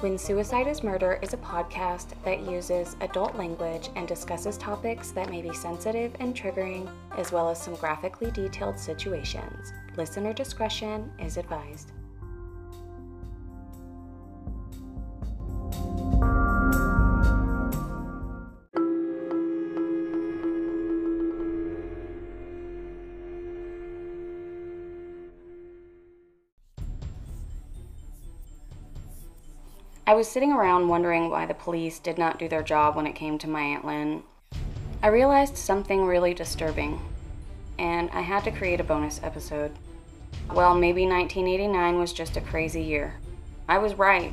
When Suicide is Murder is a podcast that uses adult language and discusses topics that may be sensitive and triggering, as well as some graphically detailed situations. Listener discretion is advised. I was sitting around wondering why the police did not do their job when it came to my Aunt Lynn. I realized something really disturbing, and I had to create a bonus episode. Well, maybe 1989 was just a crazy year. I was right.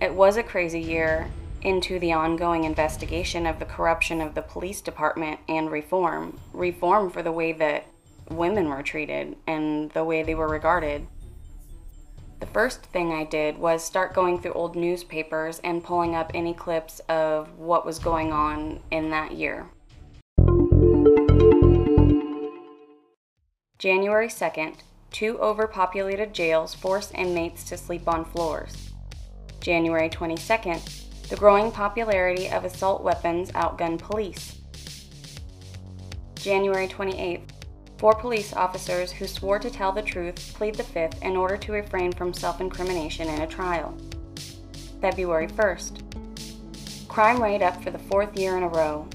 It was a crazy year into the ongoing investigation of the corruption of the police department and reform. Reform for the way that women were treated and the way they were regarded. The first thing I did was start going through old newspapers and pulling up any clips of what was going on in that year. January 2nd, two overpopulated jails force inmates to sleep on floors. January 22nd, the growing popularity of assault weapons outgun police. January 28th, Four police officers who swore to tell the truth plead the fifth in order to refrain from self incrimination in a trial. February 1st. Crime rate up for the fourth year in a row.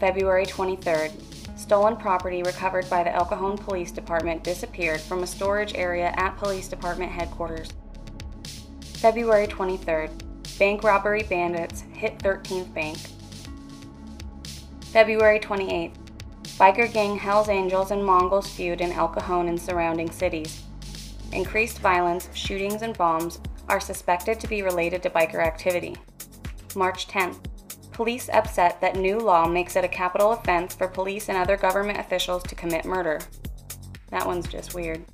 February 23rd. Stolen property recovered by the El Cajon Police Department disappeared from a storage area at Police Department headquarters. February 23rd. Bank robbery bandits hit 13th Bank. February 28th. Biker gang Hells Angels and Mongols feud in El Cajon and surrounding cities. Increased violence, shootings, and bombs are suspected to be related to biker activity. March 10th. Police upset that new law makes it a capital offense for police and other government officials to commit murder. That one's just weird.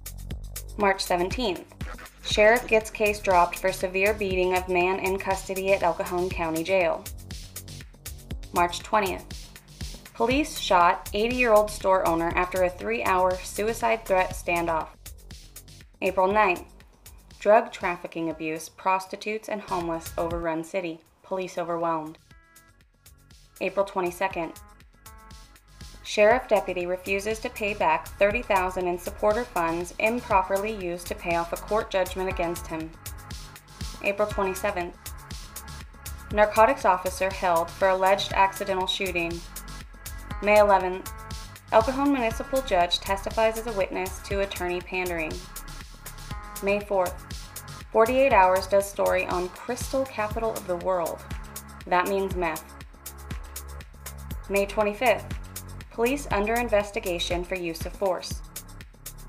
March 17th. Sheriff gets case dropped for severe beating of man in custody at El Cajon County Jail. March 20th. Police shot 80 year old store owner after a three hour suicide threat standoff. April 9th. Drug trafficking abuse, prostitutes, and homeless overrun city. Police overwhelmed. April 22nd. Sheriff deputy refuses to pay back 30,000 in supporter funds improperly used to pay off a court judgment against him. April 27th. Narcotics officer held for alleged accidental shooting. May 11th, El Cajon Municipal Judge testifies as a witness to attorney pandering. May 4th, 48 Hours does story on Crystal Capital of the World. That means meth. May 25th, Police under investigation for use of force.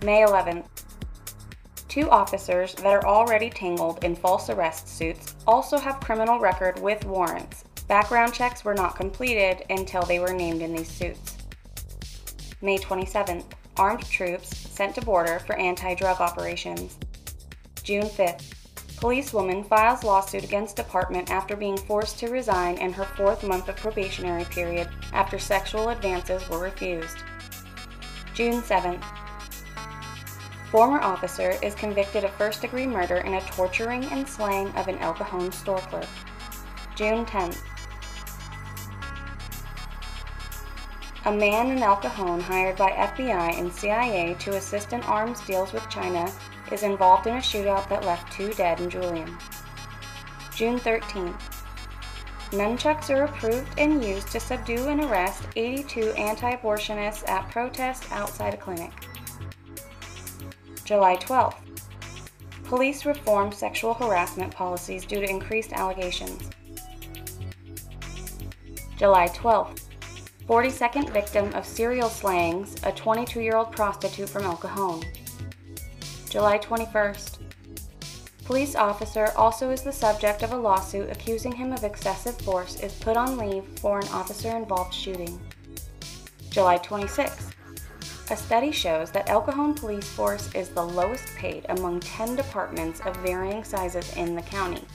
May 11th, two officers that are already tangled in false arrest suits also have criminal record with warrants Background checks were not completed until they were named in these suits. May 27th, armed troops sent to border for anti-drug operations. June 5th, policewoman files lawsuit against department after being forced to resign in her fourth month of probationary period after sexual advances were refused. June 7th, former officer is convicted of first-degree murder in a torturing and slaying of an El Cajon store clerk. June 10th, a man in El Cajon hired by FBI and CIA to assist in arms deals with China is involved in a shootout that left two dead in Julian. June 13th. Nunchucks are approved and used to subdue and arrest 82 anti abortionists at protest outside a clinic. July 12th. Police reform sexual harassment policies due to increased allegations. July 12th. 42nd victim of serial slayings, a 22 year old prostitute from El Cajon. July 21st. Police officer also is the subject of a lawsuit accusing him of excessive force is put on leave for an officer involved shooting. July 26th. A study shows that El Cajon police force is the lowest paid among 10 departments of varying sizes in the county.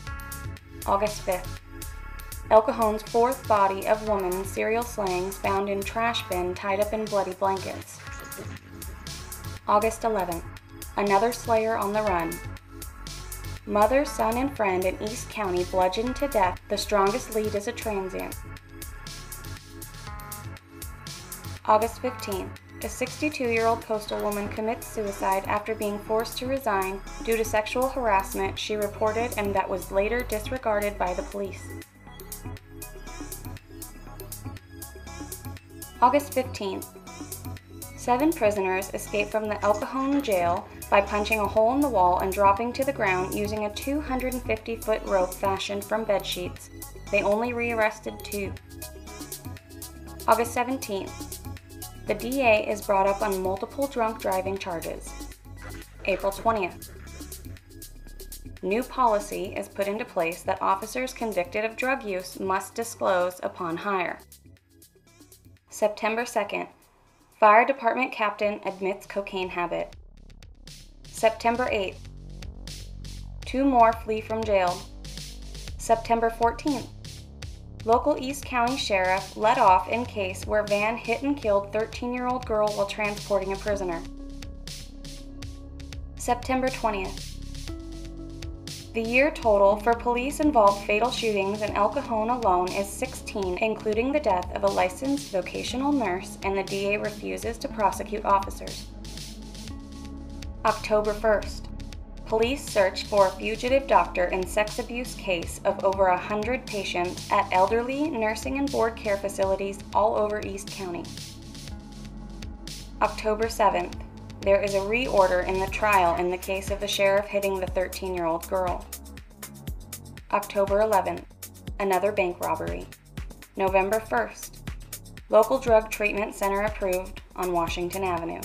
August 5th. El Cajon's fourth body of woman serial slayings found in trash bin tied up in bloody blankets. August 11th. Another slayer on the run. Mother, son, and friend in East County bludgeoned to death. The strongest lead is a transient. August 15th. A 62 year old coastal woman commits suicide after being forced to resign due to sexual harassment she reported and that was later disregarded by the police. August 15th. Seven prisoners escaped from the El Cajon jail by punching a hole in the wall and dropping to the ground using a 250 foot rope fashioned from bed sheets. They only rearrested two. August 17th. The DA is brought up on multiple drunk driving charges. April 20th. New policy is put into place that officers convicted of drug use must disclose upon hire. September 2nd. Fire department captain admits cocaine habit. September 8th. Two more flee from jail. September 14th. Local East County Sheriff let off in case where van hit and killed 13 year old girl while transporting a prisoner. September 20th. The year total for police involved fatal shootings in El Cajon alone is 16, including the death of a licensed vocational nurse, and the DA refuses to prosecute officers. October 1st. Police search for a fugitive doctor in sex abuse case of over 100 patients at elderly nursing and board care facilities all over East County. October 7th. There is a reorder in the trial in the case of the sheriff hitting the 13 year old girl. October 11th. Another bank robbery. November 1st. Local drug treatment center approved on Washington Avenue.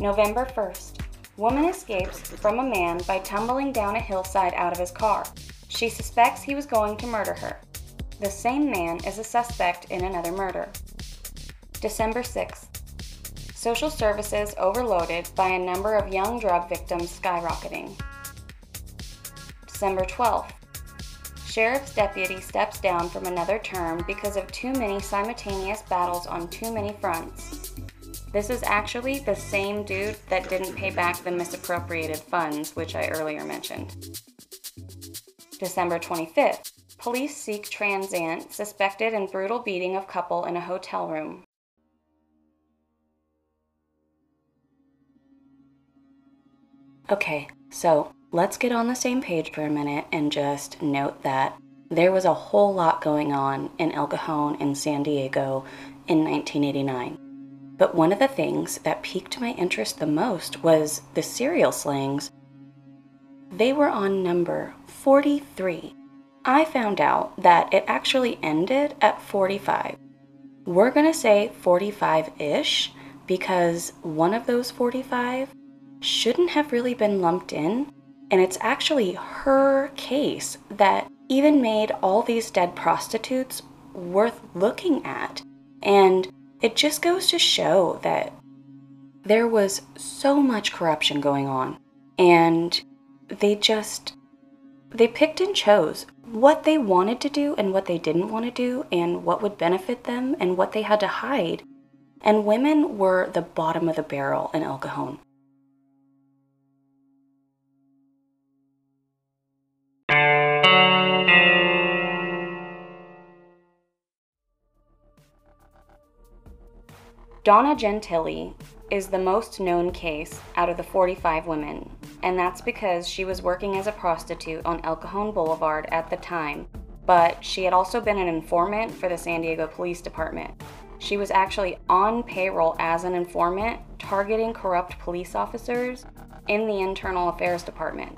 November 1st. Woman escapes from a man by tumbling down a hillside out of his car. She suspects he was going to murder her. The same man is a suspect in another murder. December 6th. Social services overloaded by a number of young drug victims skyrocketing. December 12th. Sheriff's deputy steps down from another term because of too many simultaneous battles on too many fronts. This is actually the same dude that didn't pay back the misappropriated funds, which I earlier mentioned. December 25th. Police seek transient suspected in brutal beating of couple in a hotel room. Okay, so let's get on the same page for a minute and just note that there was a whole lot going on in El Cajon in San Diego in 1989. But one of the things that piqued my interest the most was the serial slayings. They were on number 43. I found out that it actually ended at 45. We're going to say 45 ish because one of those 45 shouldn't have really been lumped in. And it's actually her case that even made all these dead prostitutes worth looking at. And it just goes to show that there was so much corruption going on and they just they picked and chose what they wanted to do and what they didn't want to do and what would benefit them and what they had to hide and women were the bottom of the barrel in El Cajon. Donna Gentile is the most known case out of the 45 women, and that's because she was working as a prostitute on El Cajon Boulevard at the time, but she had also been an informant for the San Diego Police Department. She was actually on payroll as an informant, targeting corrupt police officers in the Internal Affairs Department.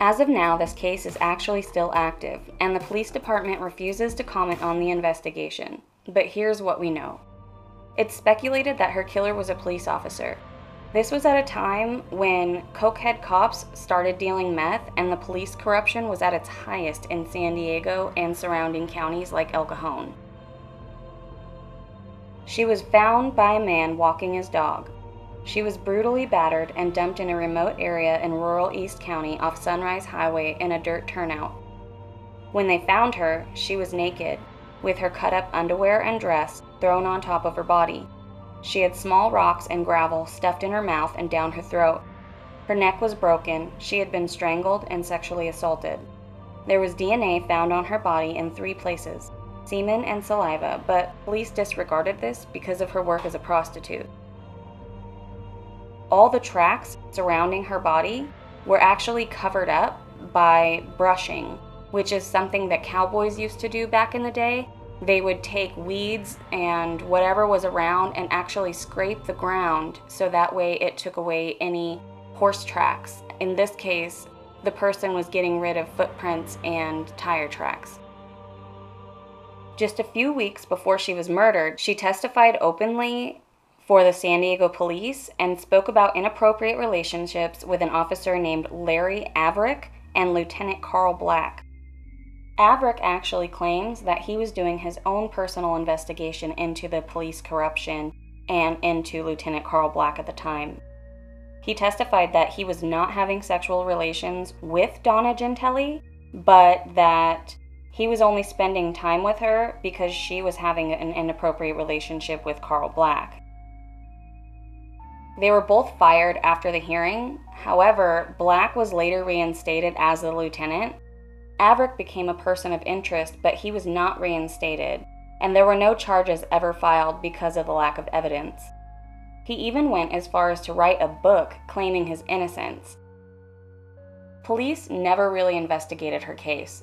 As of now, this case is actually still active, and the police department refuses to comment on the investigation. But here's what we know. It's speculated that her killer was a police officer. This was at a time when cokehead cops started dealing meth and the police corruption was at its highest in San Diego and surrounding counties like El Cajon. She was found by a man walking his dog. She was brutally battered and dumped in a remote area in rural East County off Sunrise Highway in a dirt turnout. When they found her, she was naked, with her cut up underwear and dress thrown on top of her body. She had small rocks and gravel stuffed in her mouth and down her throat. Her neck was broken, she had been strangled and sexually assaulted. There was DNA found on her body in three places semen and saliva, but police disregarded this because of her work as a prostitute. All the tracks surrounding her body were actually covered up by brushing, which is something that cowboys used to do back in the day. They would take weeds and whatever was around and actually scrape the ground so that way it took away any horse tracks. In this case, the person was getting rid of footprints and tire tracks. Just a few weeks before she was murdered, she testified openly for the San Diego police and spoke about inappropriate relationships with an officer named Larry Avrech and Lieutenant Carl Black. Avrech actually claims that he was doing his own personal investigation into the police corruption and into Lieutenant Carl Black at the time. He testified that he was not having sexual relations with Donna Gentile, but that he was only spending time with her because she was having an inappropriate relationship with Carl Black. They were both fired after the hearing. However, Black was later reinstated as a lieutenant. Avrech became a person of interest, but he was not reinstated, and there were no charges ever filed because of the lack of evidence. He even went as far as to write a book claiming his innocence. Police never really investigated her case,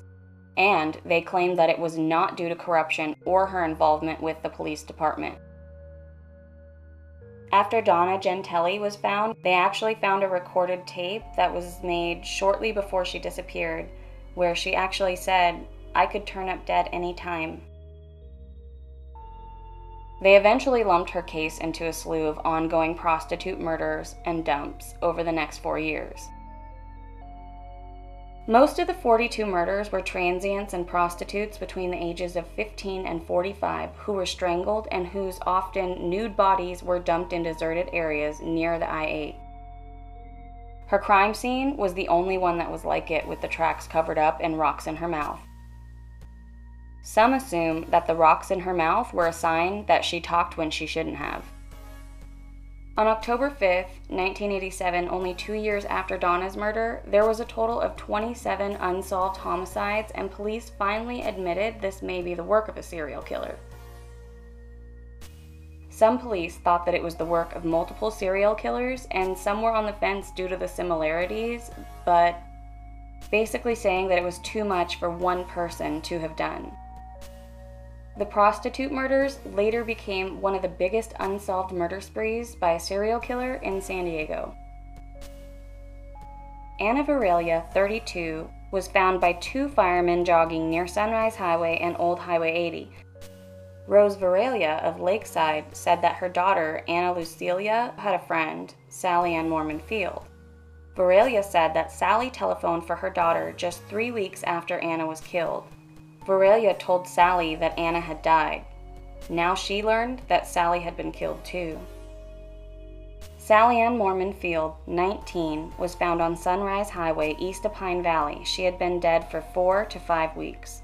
and they claimed that it was not due to corruption or her involvement with the police department. After Donna Gentile was found, they actually found a recorded tape that was made shortly before she disappeared, where she actually said, I could turn up dead any time. They eventually lumped her case into a slew of ongoing prostitute murders and dumps over the next four years. Most of the 42 murders were transients and prostitutes between the ages of 15 and 45 who were strangled and whose often nude bodies were dumped in deserted areas near the I 8. Her crime scene was the only one that was like it, with the tracks covered up and rocks in her mouth. Some assume that the rocks in her mouth were a sign that she talked when she shouldn't have. On October 5, 1987, only two years after Donna's murder, there was a total of 27 unsolved homicides, and police finally admitted this may be the work of a serial killer. Some police thought that it was the work of multiple serial killers, and some were on the fence due to the similarities, but basically saying that it was too much for one person to have done. The prostitute murders later became one of the biggest unsolved murder sprees by a serial killer in San Diego. Anna Viralia, 32, was found by two firemen jogging near Sunrise Highway and Old Highway 80. Rose Viralia of Lakeside said that her daughter, Anna Lucilia, had a friend, Sally Ann Mormon Field. Viralia said that Sally telephoned for her daughter just three weeks after Anna was killed. Viralia told Sally that Anna had died. Now she learned that Sally had been killed too. Sally Ann Mormon Field, 19, was found on Sunrise Highway east of Pine Valley. She had been dead for four to five weeks.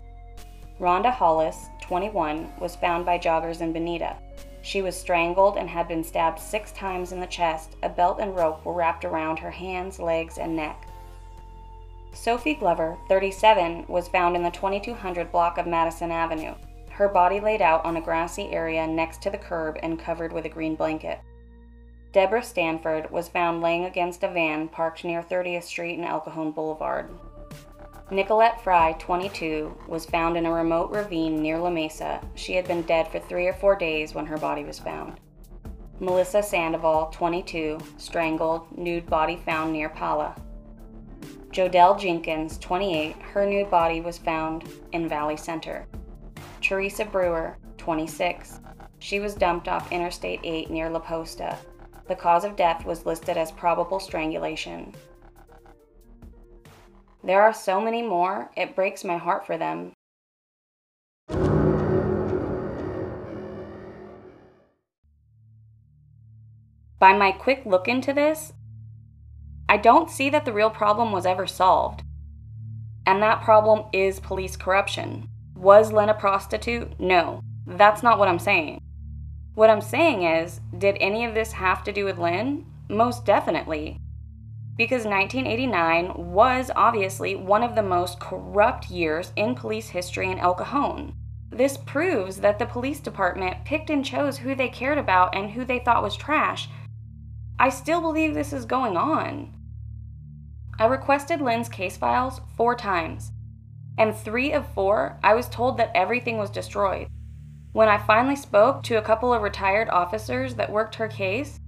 Rhonda Hollis, 21, was found by joggers in Bonita. She was strangled and had been stabbed six times in the chest. A belt and rope were wrapped around her hands, legs, and neck. Sophie Glover, 37, was found in the 2200 block of Madison Avenue, her body laid out on a grassy area next to the curb and covered with a green blanket. Deborah Stanford was found laying against a van parked near 30th Street and El Cajon Boulevard. Nicolette Fry, 22, was found in a remote ravine near La Mesa. She had been dead for three or four days when her body was found. Melissa Sandoval, 22, strangled, nude body found near Pala. Jodelle Jenkins, 28, her nude body was found in Valley Center. Teresa Brewer, 26, she was dumped off Interstate 8 near La Posta. The cause of death was listed as probable strangulation. There are so many more, it breaks my heart for them. By my quick look into this, I don't see that the real problem was ever solved. And that problem is police corruption. Was Lynn a prostitute? No. That's not what I'm saying. What I'm saying is, did any of this have to do with Lynn? Most definitely. Because 1989 was obviously one of the most corrupt years in police history in El Cajon. This proves that the police department picked and chose who they cared about and who they thought was trash. I still believe this is going on. I requested Lynn's case files four times, and three of four, I was told that everything was destroyed. When I finally spoke to a couple of retired officers that worked her case,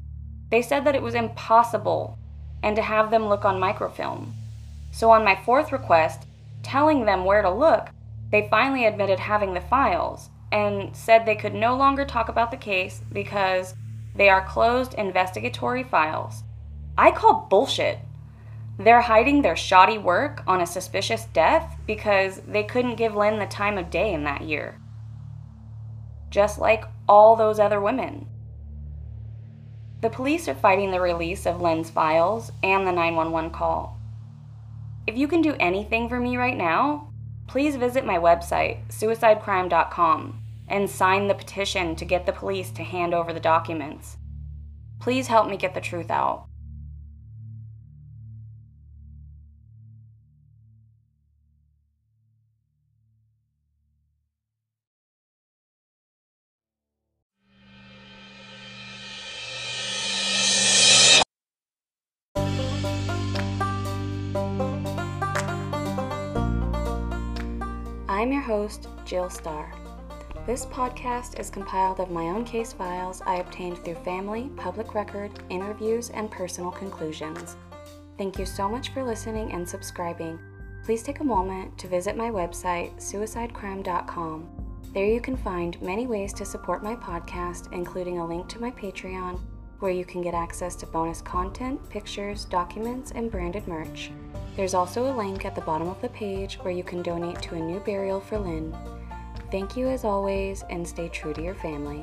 they said that it was impossible and to have them look on microfilm. So, on my fourth request, telling them where to look, they finally admitted having the files and said they could no longer talk about the case because they are closed investigatory files. I call bullshit. They're hiding their shoddy work on a suspicious death because they couldn't give Lynn the time of day in that year. Just like all those other women. The police are fighting the release of Lynn's files and the 911 call. If you can do anything for me right now, please visit my website, suicidecrime.com, and sign the petition to get the police to hand over the documents. Please help me get the truth out. Host, Jill Starr. This podcast is compiled of my own case files I obtained through family, public record, interviews, and personal conclusions. Thank you so much for listening and subscribing. Please take a moment to visit my website, suicidecrime.com. There you can find many ways to support my podcast, including a link to my Patreon, where you can get access to bonus content, pictures, documents, and branded merch. There's also a link at the bottom of the page where you can donate to a new burial for Lynn. Thank you as always, and stay true to your family.